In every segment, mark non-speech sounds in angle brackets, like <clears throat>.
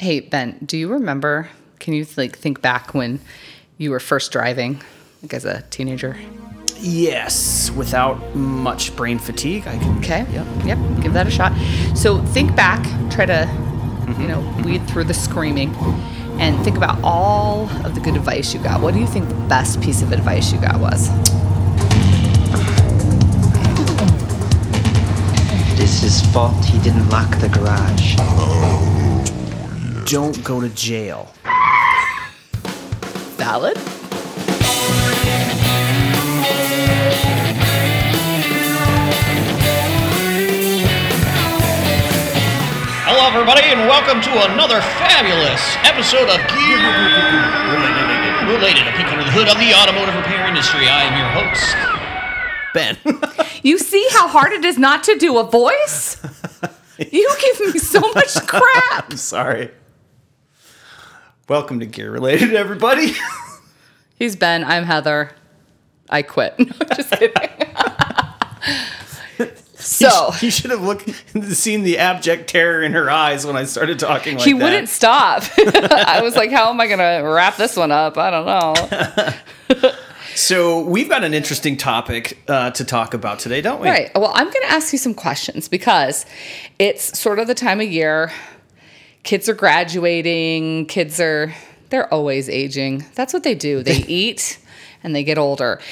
Hey Ben, do you remember? Can you like think back when you were first driving, like as a teenager? Yes, without much brain fatigue, I can. Okay. Yep. Yep. Give that a shot. So think back. Try to, you mm-hmm. know, weed through the screaming, and think about all of the good advice you got. What do you think the best piece of advice you got was? It is his fault he didn't lock the garage. Oh. Don't go to jail. Valid. Hello, everybody, and welcome to another fabulous episode of Gear Related, a peek under the hood of the automotive repair industry. I am your host. Ben. <laughs> You see how hard it is not to do a voice? <laughs> You give me so much crap. I'm sorry. Welcome to Gear Related, everybody. He's Ben. I'm Heather. I quit. <laughs> No, just kidding. so you should have looked, seen the abject terror in her eyes when I started talking like he that. wouldn't stop. <laughs> I was like, how am I going to wrap this one up? I don't know. <laughs> So we've got an interesting topic uh, to talk about today, don't we? Right. Well, I'm going to ask you some questions because it's sort of the time of year. Kids are graduating. Kids are, they're always aging. That's what they do. They <laughs> eat and they get older.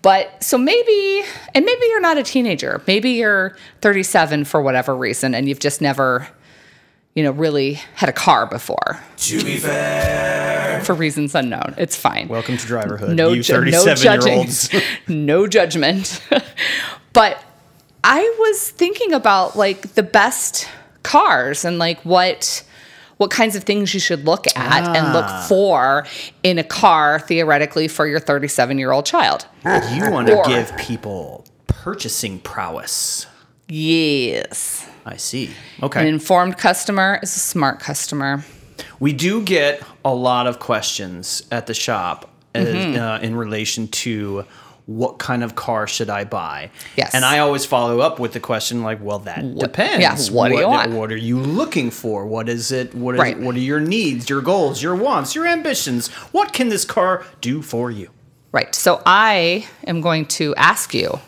But so maybe, and maybe you're not a teenager. Maybe you're 37 for whatever reason and you've just never, you know, really had a car before. To be fair. For reasons unknown. It's fine. Welcome to Driverhood. no, you ju- no judging, year olds. no judgment. but I was thinking about like the best cars and like what what kinds of things you should look at and Ah. look for in a car theoretically for your 37 year old child. you want to give people purchasing prowess. Yes. I see. Okay. An informed customer is a smart customer. We do get a lot of questions at the shop Mm-hmm. uh, in relation to what kind of car should I buy? Yes. And I always follow up with the question like, well, that depends. yeah, what do you want? What are you looking for? What is it? What is Right. what are your needs, your goals, your wants, your ambitions? What can this car do for you? Right. So I am going to ask you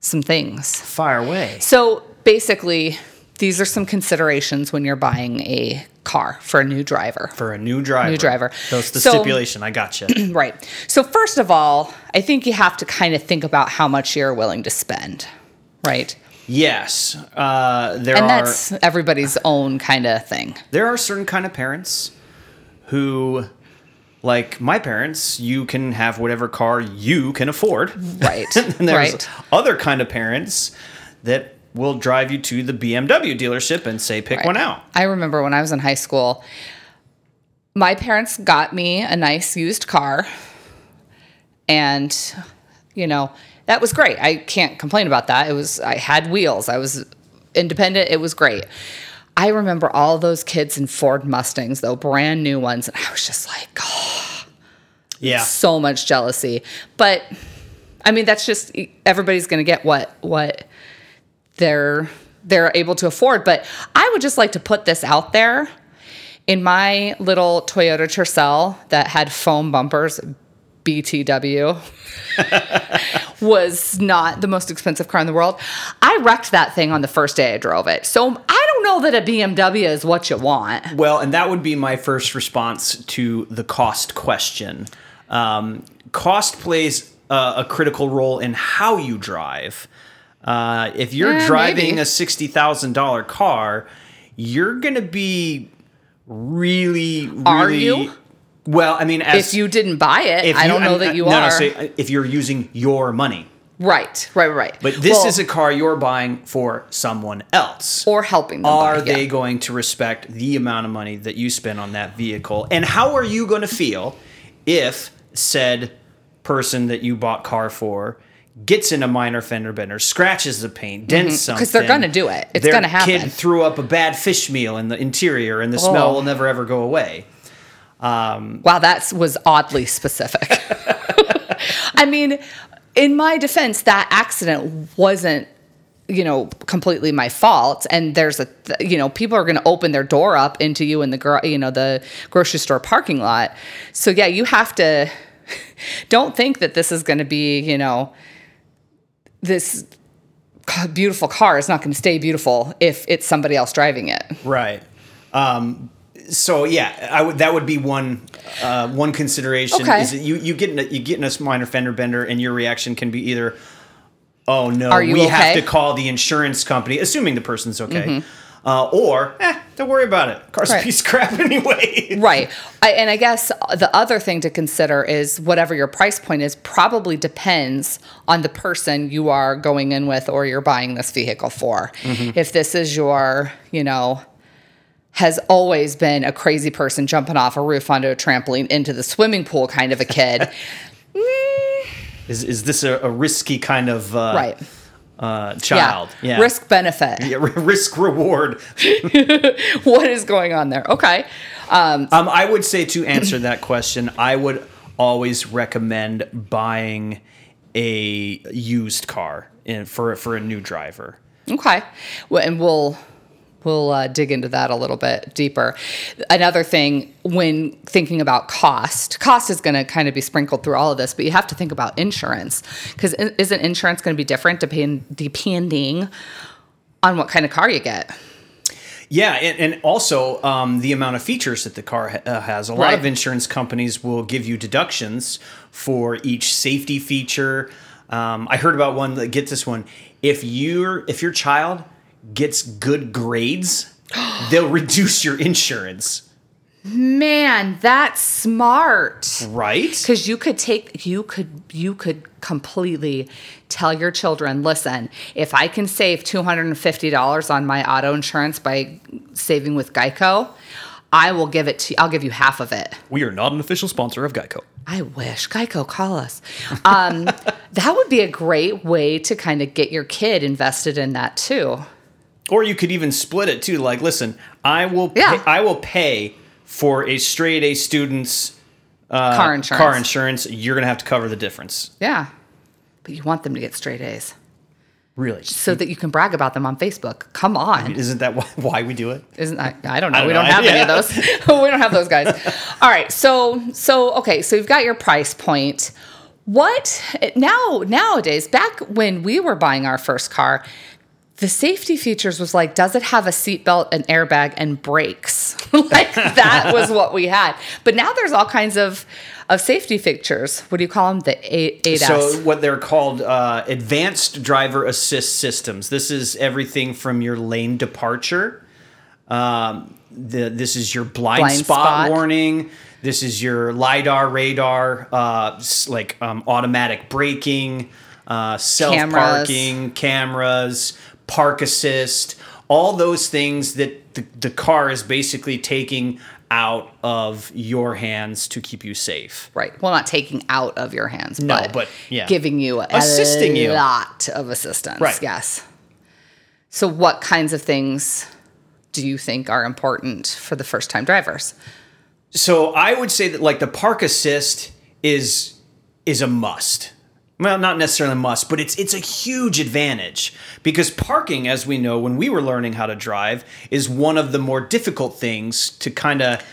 some things. Fire away. So basically, these are some considerations when you're buying a car for a new driver. For a new driver. New driver. That's the So- stipulation. I got gotcha. <clears throat> Right. So, first of all, I think you have to kind of think about how much you're willing to spend. Right. yes. Uh, there And are that's everybody's own kind of thing. there are certain kind of parents who like my parents you can have whatever car you can afford Right. <laughs> and there's right. other kind of parents that will drive you to the bmw dealership and say pick one out I remember when I was in high school, my parents got me a nice used car. And, you know, that was great. I can't complain about that. It was, I had wheels, I was independent. It was great. I remember all those kids in Ford Mustangs, though, brand new ones. And I was just like, oh, yeah so much jealousy. But I mean, that's just everybody's going to get what what they're they're able to afford. But I would just like to put this out there. In my little Toyota Tercel that had foam bumpers, BTW <laughs> was not the most expensive car in the world. I wrecked that thing on the first day I drove it. So I don't know that a BMW is what you want. well and that would be my first response to the cost question um, cost plays a critical role in how you drive uh, if you're Eh, driving maybe. a $60000 car you're gonna be really really Are you? well i mean as If you didn't buy it, if I don't know I'm- that you no, are. No, say, if you're using your money. Right, right, right. But this Well, is a car you're buying for someone else. or helping them. are buy, yeah. they going to respect the amount of money that you spend on that vehicle? And how are you going to feel if said person that you bought car for gets in a minor fender bender, scratches the paint, dents something? Mm-hmm. 'Cause they're gonna do it. It's their gonna happen. The kid threw up a bad fish meal in the interior, and the smell Oh. will never ever go away. Wow, that was oddly specific. <laughs> I mean, in my defense, that accident wasn't you know completely my fault and there's a th- you know people are going to open their door up into you in the gro- you know the grocery store parking lot so yeah you have to <laughs> don't think that this is going to be you know this beautiful car is not going to stay beautiful if it's somebody else driving it Right. Um, so yeah, I would that would be one uh, one consideration Okay. is that you you get in a, you get in a minor fender bender and your reaction can be either oh no we have to call the insurance company assuming the person's okay uh, or eh, don't worry about it car's Right. a piece of crap anyway Right. I, and I guess the other thing to consider is whatever your price point is probably depends on the person you are going in with or you're buying this vehicle for. If this is your, you know, has always been a crazy person jumping off a roof onto a trampoline into the swimming pool kind of a kid. <laughs> is, is this a, a risky kind of uh, right. Uh, child Yeah. Risk benefit. <laughs> Yeah, risk reward <laughs> What is going on there? Okay. Um, I would say to answer that question, I would always recommend buying a used car in, for for a new driver. Okay. Well, and we'll we'll uh, dig into that a little bit deeper. Another thing when thinking about cost, cost is going to kind of be sprinkled through all of this, but you have to think about insurance because isn't insurance going to be different depend, depending on what kind of car you get? Yeah, and, and also um, the amount of features that the car ha- uh, has. A lot of insurance companies will give you deductions for each safety feature. Um, I heard about one that get this one. If your if your child gets good grades, <gasps> they'll reduce your insurance. Man, that's smart. Right? because you could take you could you could completely tell your children listen if i can save $250 on my auto insurance by saving with geico i will give it to i'll give you half of it We are not an official sponsor of Geico. i wish geico call us um, <laughs> that would be a great way to kind of get your kid invested in that too Or you could even split it too. Like, listen, I will pay, Yeah. I will pay for a straight A student's uh, car insurance car insurance. You're gonna have to cover the difference. yeah but you want them to get straight a's Really? so that you can brag about them on facebook come on Isn't that why, why we do it? Isn't I, I don't know. I don't we know. don't have any of <laughs> those. <laughs> we don't have those guys. All right. So so okay. So you've got your price point. What now? Nowadays, back when we were buying our first car, the safety features was like, does it have a seatbelt, an airbag, and brakes? <laughs> like that was what we had. But now there's all kinds of of safety features. What do you call them? The A- ADAS. So what they're called uh, advanced driver assist systems. This is everything from your lane departure. Um, the, this is your blind, Blind spot, spot. warning. This is your lidar, radar, uh, like um, automatic braking, uh, self parking, cameras, park assist. All those things that the, the car is basically taking out of your hands to keep you safe. Right. Well, not taking out of your hands, No, but, but, yeah. giving you a Assisting you. lot of assistance. Right. Yes. So, what kinds of things do you think are important for the first time drivers? So I would say that like the park assist is is a must. Well, not necessarily a must, but it's it's a huge advantage because parking, as we know, when we were learning how to drive, is one of the more difficult things to kind of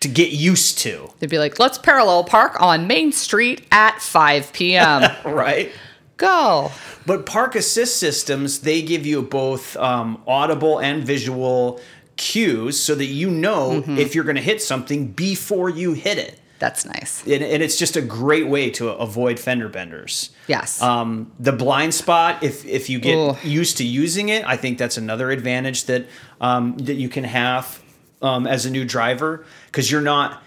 to get used to, They'd be like, let's parallel park on Main Street at 5 p.m. <laughs> right? Go. But park assist systems, they give you both um, audible and visual cues so that you know if you're going to hit something before you hit it. That's nice. and, and it's just a great way to avoid fender benders. Yes. Um, the blind spot, if if you get Ooh. used to using it, I think that's another advantage that um, that you can have um, as a new driver because you're not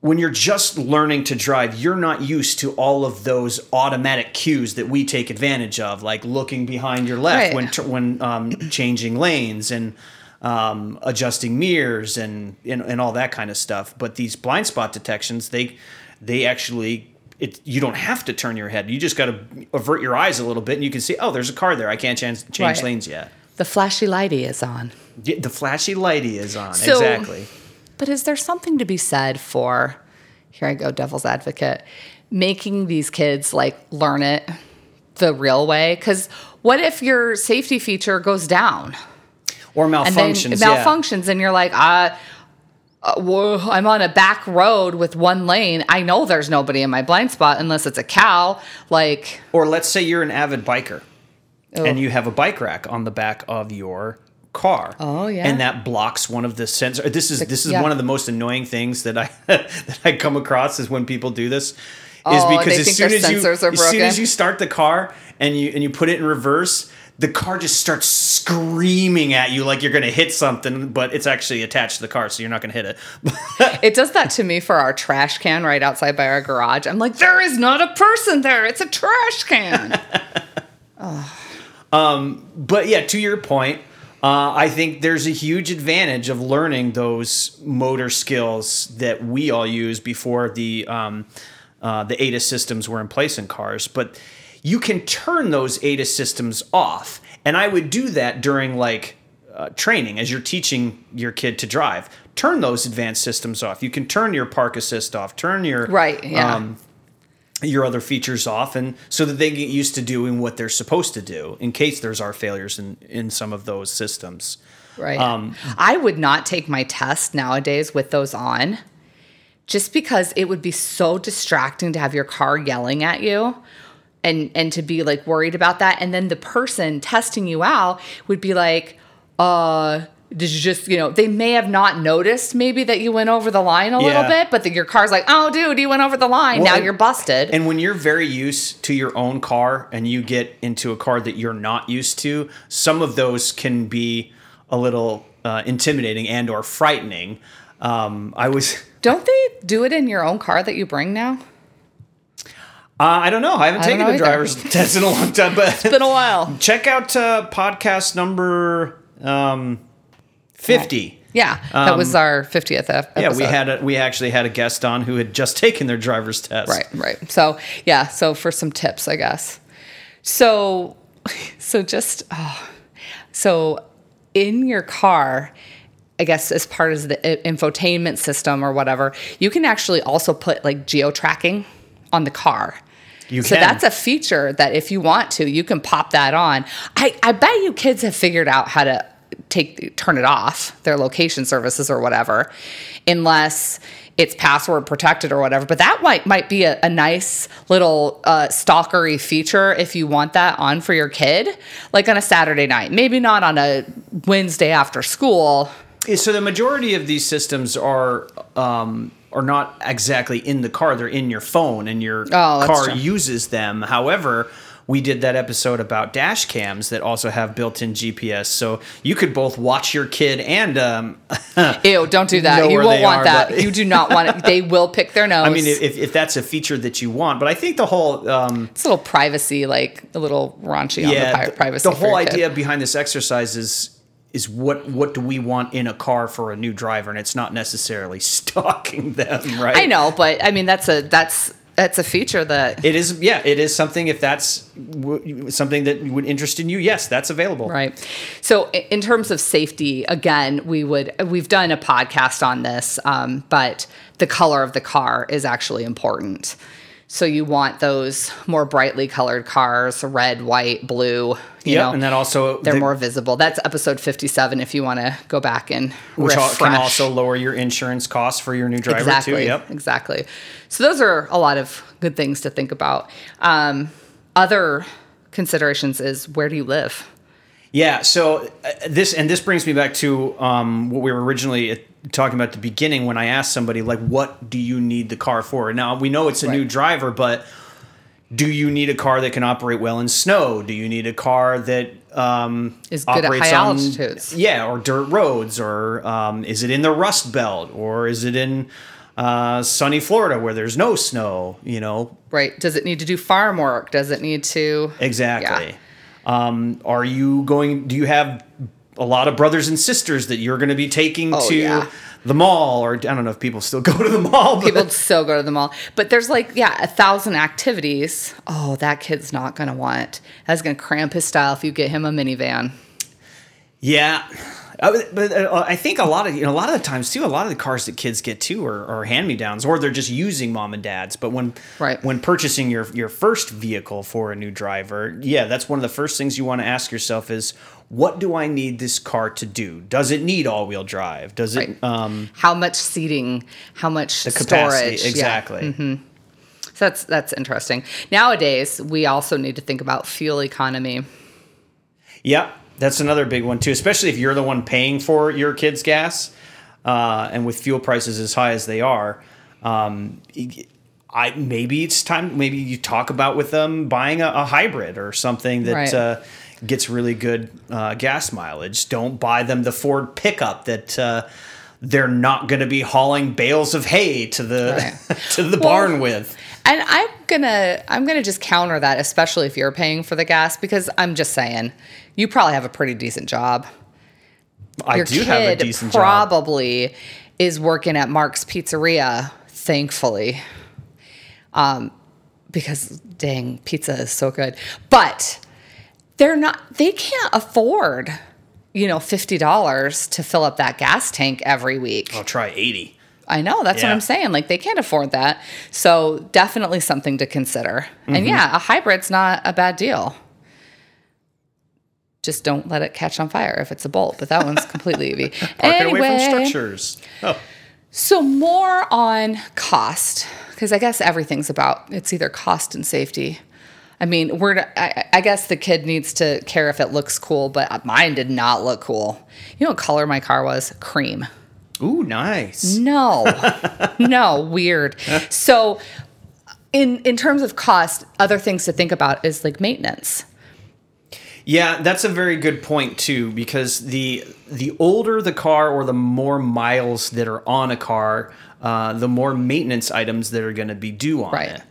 when you're just learning to drive, you're not used to all of those automatic cues that we take advantage of, like looking behind your left Right. when when um, changing lanes and um, adjusting mirrors and, and and all that kind of stuff. But these blind spot detections, they they actually it you don't have to turn your head. You just got to avert your eyes a little bit, and you can see, oh, there's a car there. I can't change change Right. lanes yet. the flashy lighty is on. Yeah, The flashy lighty is on. So- exactly. But is there something to be said for, here I go, devil's advocate, making these kids like learn it the real way? Because what if your safety feature goes down or and malfunctions. yeah. malfunctions and you're like, uh, uh, whoa, I'm on a back road with one lane. I know there's nobody in my blind spot unless it's a cow. Like, Or let's say you're an avid biker Oh. and you have a bike rack on the back of your car. Oh, yeah. And that blocks one of the sensors. This is this is yeah. one of the most annoying things that I <laughs> that I come across is when people do this. Is Oh, because as soon as you as soon as you start the car and you and you put it in reverse, the car just starts screaming at you like you're gonna hit something, but it's actually attached to the car, so you're not gonna hit it. <laughs> it does that to me for our trash can right outside by our garage. I'm like, there is not a person there. It's a trash can. <laughs> but yeah, to your point, uh, I think there's a huge advantage of learning those motor skills that we all use before the um, uh, the ADAS systems were in place in cars. But you can turn those ADAS systems off, and I would do that during like uh, training as you're teaching your kid to drive. Turn those advanced systems off. You can turn your park assist off. Turn your Right, yeah. um, your other features off and so that they get used to doing what they're supposed to do in case there's our failures in in some of those systems Right. Um, I would not take my test nowadays with those on just because it would be so distracting to have your car yelling at you and and to be like worried about that. And then the person testing you out would be like uh did you just you know they may have not noticed maybe that you went over the line a little bit but the, your car's like oh dude you went over the line. Well, now you're busted. and when you're very used to your own car and you get into a car that you're not used to some of those can be a little uh, intimidating and or frightening. Um, i was don't they do it in your own car that you bring now uh, i don't know i haven't I taken a driver's <laughs> test in a long time but <laughs> it's been a while check out uh, podcast number um, 50 yeah that was our 50th ep- episode Um, Yeah, we had a, we actually had a guest on who had just <laughs> taken their driver's test. Right, right. So yeah, so for some tips, I guess. So, so just oh, so in your car, I guess as part of the infotainment system or whatever, you can actually also put like geo tracking on the car. You So can. that's a feature that if you want to, you can pop that on. I, I bet you kids have figured out how to take turn it off their location services or whatever, unless it's password protected or whatever. But that might might be a, a nice little uh, stalkery feature if you want that on for your kid, like on a Saturday night. Maybe not on a Wednesday after school. So the majority of these systems are um, are not exactly in the car; they're in your phone, and your Oh, car true. uses them. However. We did that episode about dash cams that also have built-in GPS, so you could both watch your kid and um, <laughs> Ew, don't do that. You won't want are, that. you do not want it. They will pick their nose. <laughs> I mean, if, if that's a feature that you want, but I think the whole um, it's a little privacy, like a little raunchy on the yeah, pri- the, privacy. the whole kid. idea behind this exercise is is what what do we want in a car for a new driver, and it's not necessarily <laughs> stalking them, right? I know, but I mean that's a that's that's a feature that It is, yeah, it is something. If that's w- something that would interest in you, yes, that's available. right. So in terms of safety, again, we would we've done a podcast on this, um, but the color of the car is actually important. So you want those more brightly colored cars, red, white, blue. Yeah, and then also they're the- more visible. That's episode fifty-seven. If you want to go back and which refresh. can also lower your insurance costs for your new driver exactly, too. Yep. Exactly. So those are a lot of good things to think about. Um, other considerations is where do you live? Yeah. So uh, this and this brings me back to um, what we were originally uh, talking about at the beginning when I asked somebody like, "What do you need the car for?" Now we know it's a new driver, but do you need a car that can operate well in snow? Do you need a car that um, Is good at operates high on- altitudes. Yeah, or dirt roads, or um, is it in the Rust Belt, or is it in uh, sunny Florida where there's no snow? You know, Right? Does it need to do farm work? Does it need to? Exactly. Yeah. Um, are you going? Do you have a lot of brothers and sisters that you're going to be taking Oh, to yeah. the mall? Or I don't know if people still <laughs> go to the mall. But People still go to the mall, but there's like yeah, a thousand activities. Oh, that kid's not gonna want. That's gonna cramp his style if you get him a minivan. yeah, but uh, I think a lot of you know a lot of the times too, a lot of the cars that kids get too are, are hand me downs, or they're just using mom and dad's. But when Right. when purchasing your your first vehicle for a new driver, yeah, that's one of the first things you want to ask yourself is, what do I need this car to do? Does it need all wheel drive? Does it Right. um, How much seating? How much the capacity storage? Yeah. exactly? So that's that's interesting. Nowadays, we also need to think about fuel economy. Yeah, that's another big one too, especially if you're the one paying for your kids' gas, uh, and with fuel prices as high as they are. Um, I maybe it's time. Maybe you talk about with them buying a, a hybrid or something that Right. uh, gets really good uh, gas mileage. Don't buy them the Ford pickup that. Uh, they're not going to be hauling bales of hay to the Right. <laughs> to the Well, barn with. And I'm gonna I'm gonna just counter that, especially if you're paying for the gas, because I'm just saying, you probably have a pretty decent job. I Your do have a decent job. probably is working at Mark's Pizzeria, thankfully. Um, because dang, pizza is so good. But they're not they can't afford, you know, fifty dollars to fill up that gas tank every week. I'll try eighty. I know that's what I'm saying. Like they can't afford that. So definitely something to consider. Mm-hmm. And yeah, a hybrid's not a bad deal. Just don't let it catch on fire if it's a bolt, but that one's <laughs> completely easy. Park it away from structures. Oh. so more on cost, because I guess everything's about it's either cost and safety. I mean, we're I, I guess the kid needs to care if it looks cool, but mine did not look cool. You know what color my car was? Cream. Ooh, nice. No, <laughs> no, weird. So, in in terms of cost, other things to think about is like maintenance. Yeah, that's a very good point too, because the the older the car or the more miles that are on a car, uh, the more maintenance items that are going to be due on Right. it.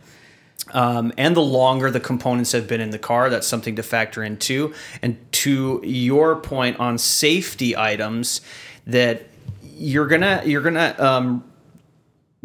Um, and the longer the components have been in the car, that's something to factor in too. And to your point on safety items, that you're gonna you're gonna um,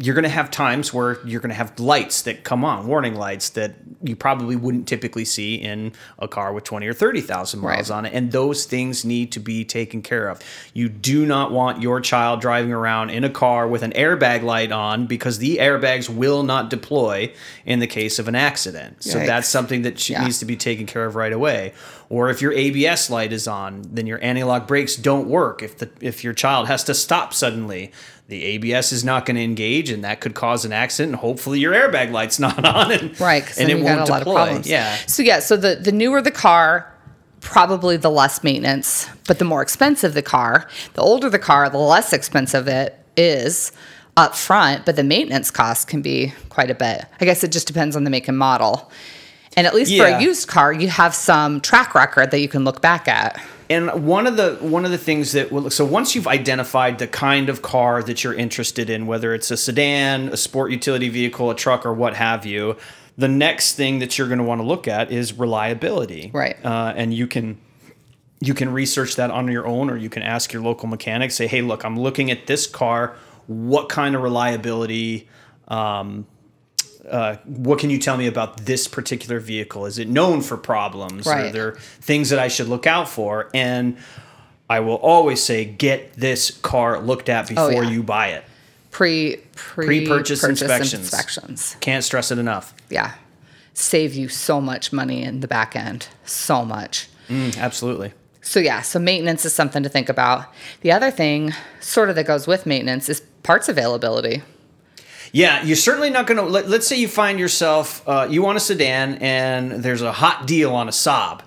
you're going to have times where you're going to have lights that come on, warning lights that you probably wouldn't typically see in a car with 20 or 30,000 miles Right. on it. And those things need to be taken care of. You do not want your child driving around in a car with an airbag light on because the airbags will not deploy in the case of an accident. So that's something that Yeah. needs to be taken care of right away. Or if your ABS light is on, then your anti-lock brakes don't work. If the if your child has to stop suddenly, the ABS is not going to engage, and that could cause an accident. And hopefully, your airbag light's <laughs> not on, and, Right, and it won't got a lot deploy. of problems. Yeah, So yeah, so the the newer the car, probably the less maintenance, but the more expensive the car, the older the car, the less expensive it is up front, but the maintenance cost can be quite a bit. I guess it just depends on the make and model. And at least for a used car, you have some track record that you can look back at. And one of the one of the things that will, so once you've identified the kind of car that you're interested in, whether it's a sedan, a sport utility vehicle, a truck, or what have you, the next thing that you're going to want to look at is reliability. Right. Uh, and you can you can research that on your own, or you can ask your local mechanic. Say, hey, look, I'm looking at this car. What kind of reliability? Um, uh, what can you tell me about this particular vehicle? Is it known for problems? Are there things that I should look out for? And I will always say, get this car looked at before Oh, yeah. you buy it. Pre pre purchase inspections. inspections. Can't stress it enough. Yeah. Save you so much money in the back end. So much. Mm, absolutely. So yeah, so maintenance is something to think about. The other thing, sort of that goes with maintenance, is parts availability. Yeah, you're certainly not going to. Let, let's say you find yourself, uh, you want a sedan, and there's a hot deal on a Saab.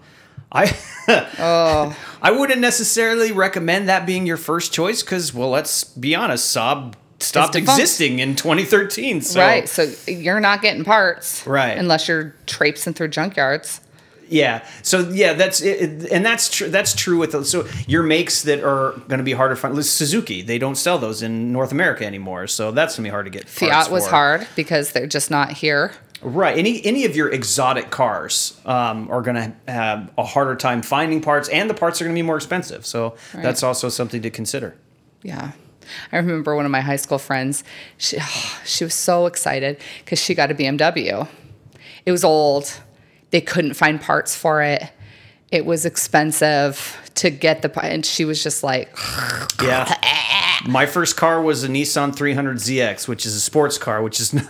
I, Oh. <laughs> I wouldn't necessarily recommend that being your first choice because, well, let's be honest, Saab stopped existing in 2013. So, right. So you're not getting parts. Right. Unless you're traipsing through junkyards. Yeah. So yeah, that's it, and that's true. That's true with so your makes that are going to be harder to find. Suzuki, they don't sell those in North America anymore, so that's going to be hard to get. parts Fiat was for. hard because they're just not here. Right. Any any of your exotic cars um, are going to have a harder time finding parts, and the parts are going to be more expensive. So that's also something to consider. Yeah. I remember one of my high school friends, she, <sighs> she was so excited because she got a BMW. It was old. They couldn't find parts for it. It was expensive to get the and she was just like Yeah. <laughs> My first car was a Nissan 300ZX, which is a sports car, which is. Not,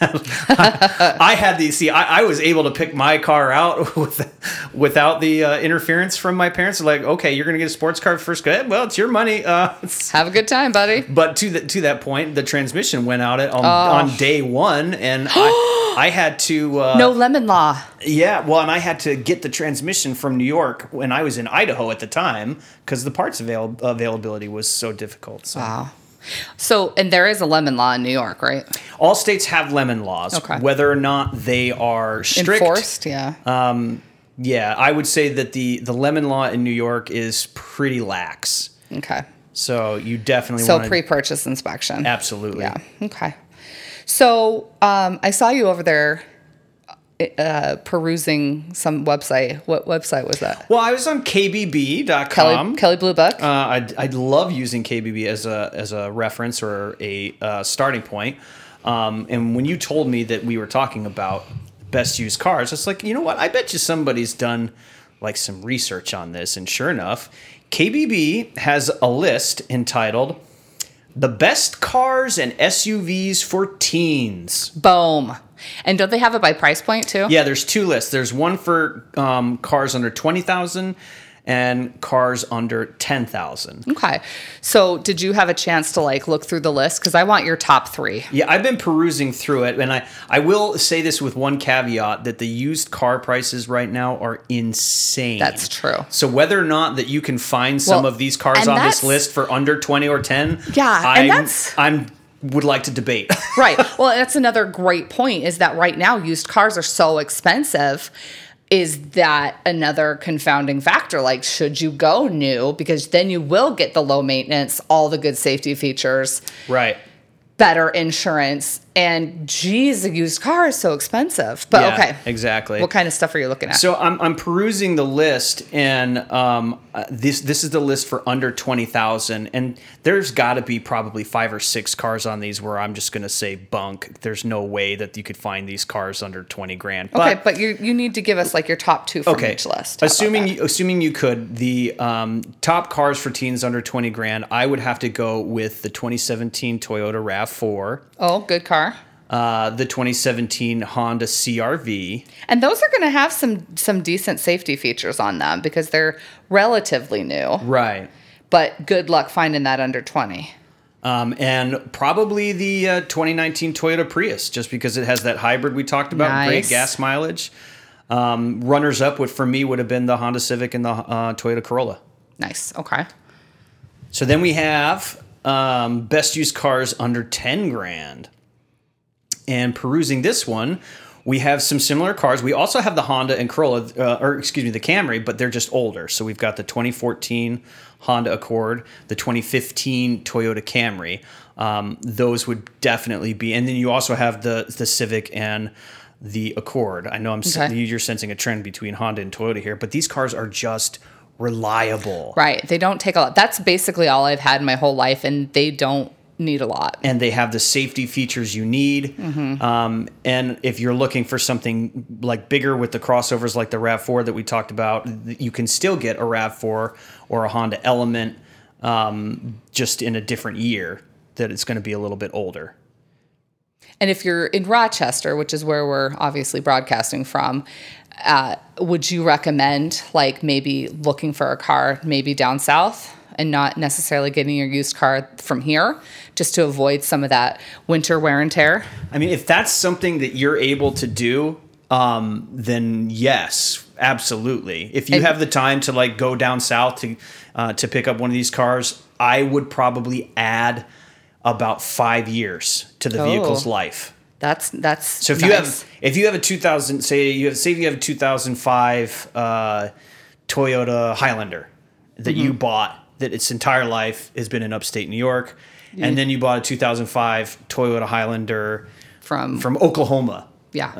<laughs> I had the see. I, I was able to pick my car out <laughs> with, without the uh, interference from my parents. They're like, okay, you're gonna get a sports car first. Good. Well, it's your money. Uh, it's- have a good time, buddy. but to the, to that point, the transmission went out on, Oh. on day one, and I, I had to. <gasps> Uh, No lemon law. yeah, well, and I had to get the transmission from New York when I was in Idaho at the time because the parts avail- availability was so difficult. So. Wow. So and there is a lemon law in New York, right? All states have lemon laws. Okay. Whether or not they are strict, Enforced, yeah. Um, yeah, I would say that the the lemon law in New York is pretty lax. okay. So you definitely So want pre-purchase inspection. absolutely. Yeah. Okay. So um, I saw you over there uh, perusing some website. What website was that? Well, I was on KBB.com. Kelly, Kelley Blue Book. Uh, I'd, I'd love using KBB as a as a reference or a uh, starting point. Um, and when you told me that we were talking about best used cars, it's like you know what? I bet you somebody's done like some research on this. And sure enough, KBB has a list entitled "The Best Cars and SUVs for Teens." Boom. And don't they have it by price point too? Yeah, there's two lists. There's one for um, cars under twenty thousand and cars under ten thousand. Okay. So did you have a chance to like look through the list? Because I want your top three. Yeah, I've been perusing through it, and I, I will say this with one caveat that the used car prices right now are insane. That's true. So whether or not that you can find some Well, of these cars on this list for under twenty or ten, Yeah, I'm, and that's- I'm would like to debate. <laughs> right. Well, that's another great point is that right now used cars are so expensive. Is that another confounding factor? Like, should you go new? Because then you will get the low maintenance, all the good safety features, right. better insurance, and geez, a used car is so expensive. But Yeah, okay. Exactly. What kind of stuff are you looking at? So I'm, I'm perusing the list, and um, uh, this this is the list for under twenty thousand, and there's got to be probably five or six cars on these where I'm just gonna say bunk. There's no way that you could find these cars under twenty grand. okay, but you you need to give us like your top two from okay, each list. How assuming you, assuming you could, the um, top cars for teens under twenty grand, I would have to go with the 2017 Toyota Rav4. Oh, good car. Uh, the 2017 Honda CRV. And those are going to have some some decent safety features on them because they're relatively new. Right. But good luck finding that under 20. Um, and probably the uh, 2019 Toyota Prius, just because it has that hybrid we talked about, great gas mileage. Um, runners up would for me would have been the Honda Civic and the uh, Toyota Corolla. Nice. Okay. So then we have um, best used cars under 10 grand. And perusing this one, we have some similar cars. We also have the Honda and Corolla, uh, or excuse me, the Camry, but they're just older. So we've got the 2014 Honda Accord, the 2015 Toyota Camry. Um, those would definitely be, and then you also have the the Civic and the Accord. I know I'm Okay. you're sensing a trend between Honda and Toyota here, but these cars are just reliable. Right. They don't take a lot. That's basically all I've had my whole life, and they don't need a lot. and they have the safety features you need. Um, and if you're looking for something like bigger with the crossovers like the RAV4 that we talked about, you can still get a RAV4 or a Honda Element um, just in a different year that it's going to be a little bit older. And if you're in Rochester, which is where we're obviously broadcasting from, uh, would you recommend like maybe looking for a car maybe down south and not necessarily getting your used car from here just to avoid some of that winter wear and tear? I mean, if that's something that you're able to do, um, then yes, absolutely. If you And- have the time to like go down south to uh, to pick up one of these cars, I would probably add about five years to the vehicle's Oh. life. That's that's So if you have if you have a 2000 say you have say you have a 2005 uh, Toyota Highlander that you bought that its entire life has been in upstate New York, and then you bought a 2005 Toyota Highlander from from Oklahoma yeah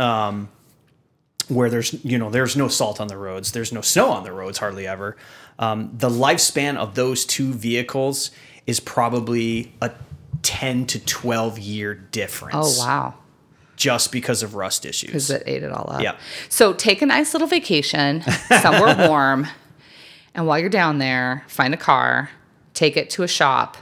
where there's you know there's no salt on the roads, there's no snow on the roads hardly ever. Um, the lifespan of those two vehicles is probably a 10 to 12 year difference. oh wow Just because of rust issues. because it ate it all up. Yeah. So take a nice little vacation somewhere <laughs> warm, And while you're down there, find a car, take it to a shop,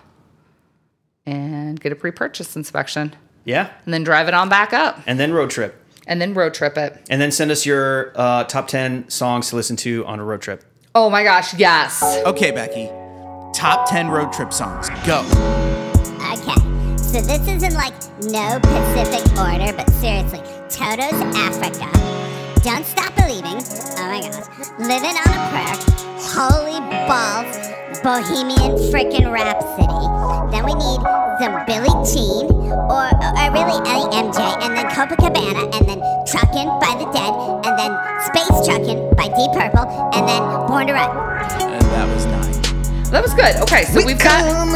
and get a pre purchase inspection. Yeah. And then drive it on back up. And then road trip. And then road trip it. And then send us your uh, top 10 songs to listen to on a road trip. Oh my gosh, yes. Okay, Becky. Top 10 road trip songs. Go. Okay, so this is in like no Pacific order, but seriously, Toto's Africa, Don't Stop Believing, oh my gosh, Living on a Prayer, Holy Balls, Bohemian Frickin' Rhapsody. Then we need some Billie Jean, or, or really any MJ, and then Copacabana, and then Truckin' by the Dead, and then Space Truckin' by Deep Purple, and then Born to Run. And that was nine. That was good. Okay, so we've got. Oh,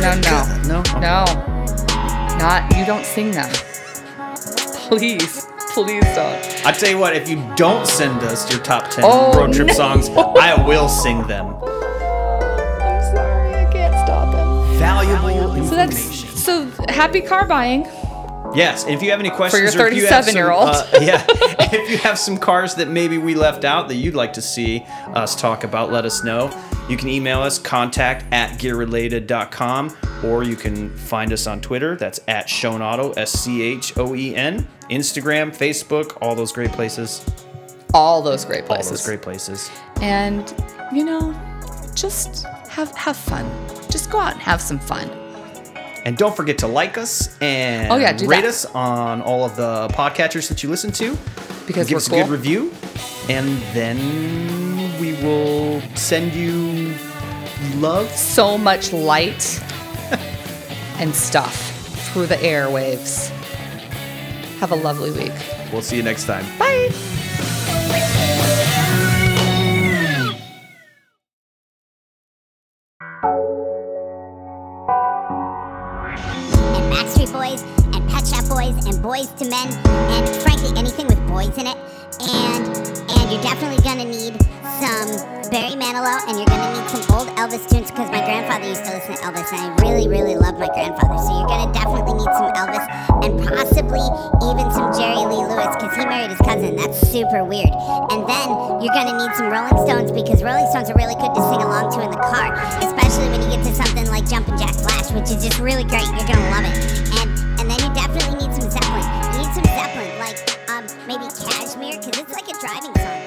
no, no. No? No. Not, you don't sing them. Please, please don't. I tell you what, if you don't send us your top 10 Oh, road trip no. songs, I will sing them. <laughs> I'm sorry, I can't stop it. Valuable So that's so happy car buying. Yes, and if you have any questions, for your or if you have some, 37-year-old. uh, <laughs> yeah, if you have some cars that maybe we left out that you'd like to see us talk about, let us know. You can email us contact at gearrelated.com or you can find us on Twitter. That's at Schoen Auto, S C H O E N, Instagram, Facebook, all those great places. All those great All places. those great places. And you know, just have have fun. Just go out and have some fun. And don't forget to like us and Oh, yeah, rate that. us on all of the podcatchers that you listen to. Because give us cool. a good review, and then we will send you love. so much light <laughs> and stuff through the airwaves. Have a lovely week. We'll see you next time. Bye. Boys and Pet Shop Boys and Boyz II Men and frankly anything with boys in it. And and you're definitely gonna need some Barry Manilow and you're gonna need some old Elvis tunes because my grandfather used to listen to Elvis and I really really loved my grandfather. So you're gonna definitely need some Elvis and possibly even some Jerry Lee Lewis because he married his cousin. That's super weird. And then you're gonna need some Rolling Stones because Rolling Stones are really good to sing along to in the car, especially when you get to something like Jumpin' Jack Flash, which is just really great. You're gonna love it. Some Zeppelin. You need some Zeppelin, like um maybe Kashmir, because it's like a driving song.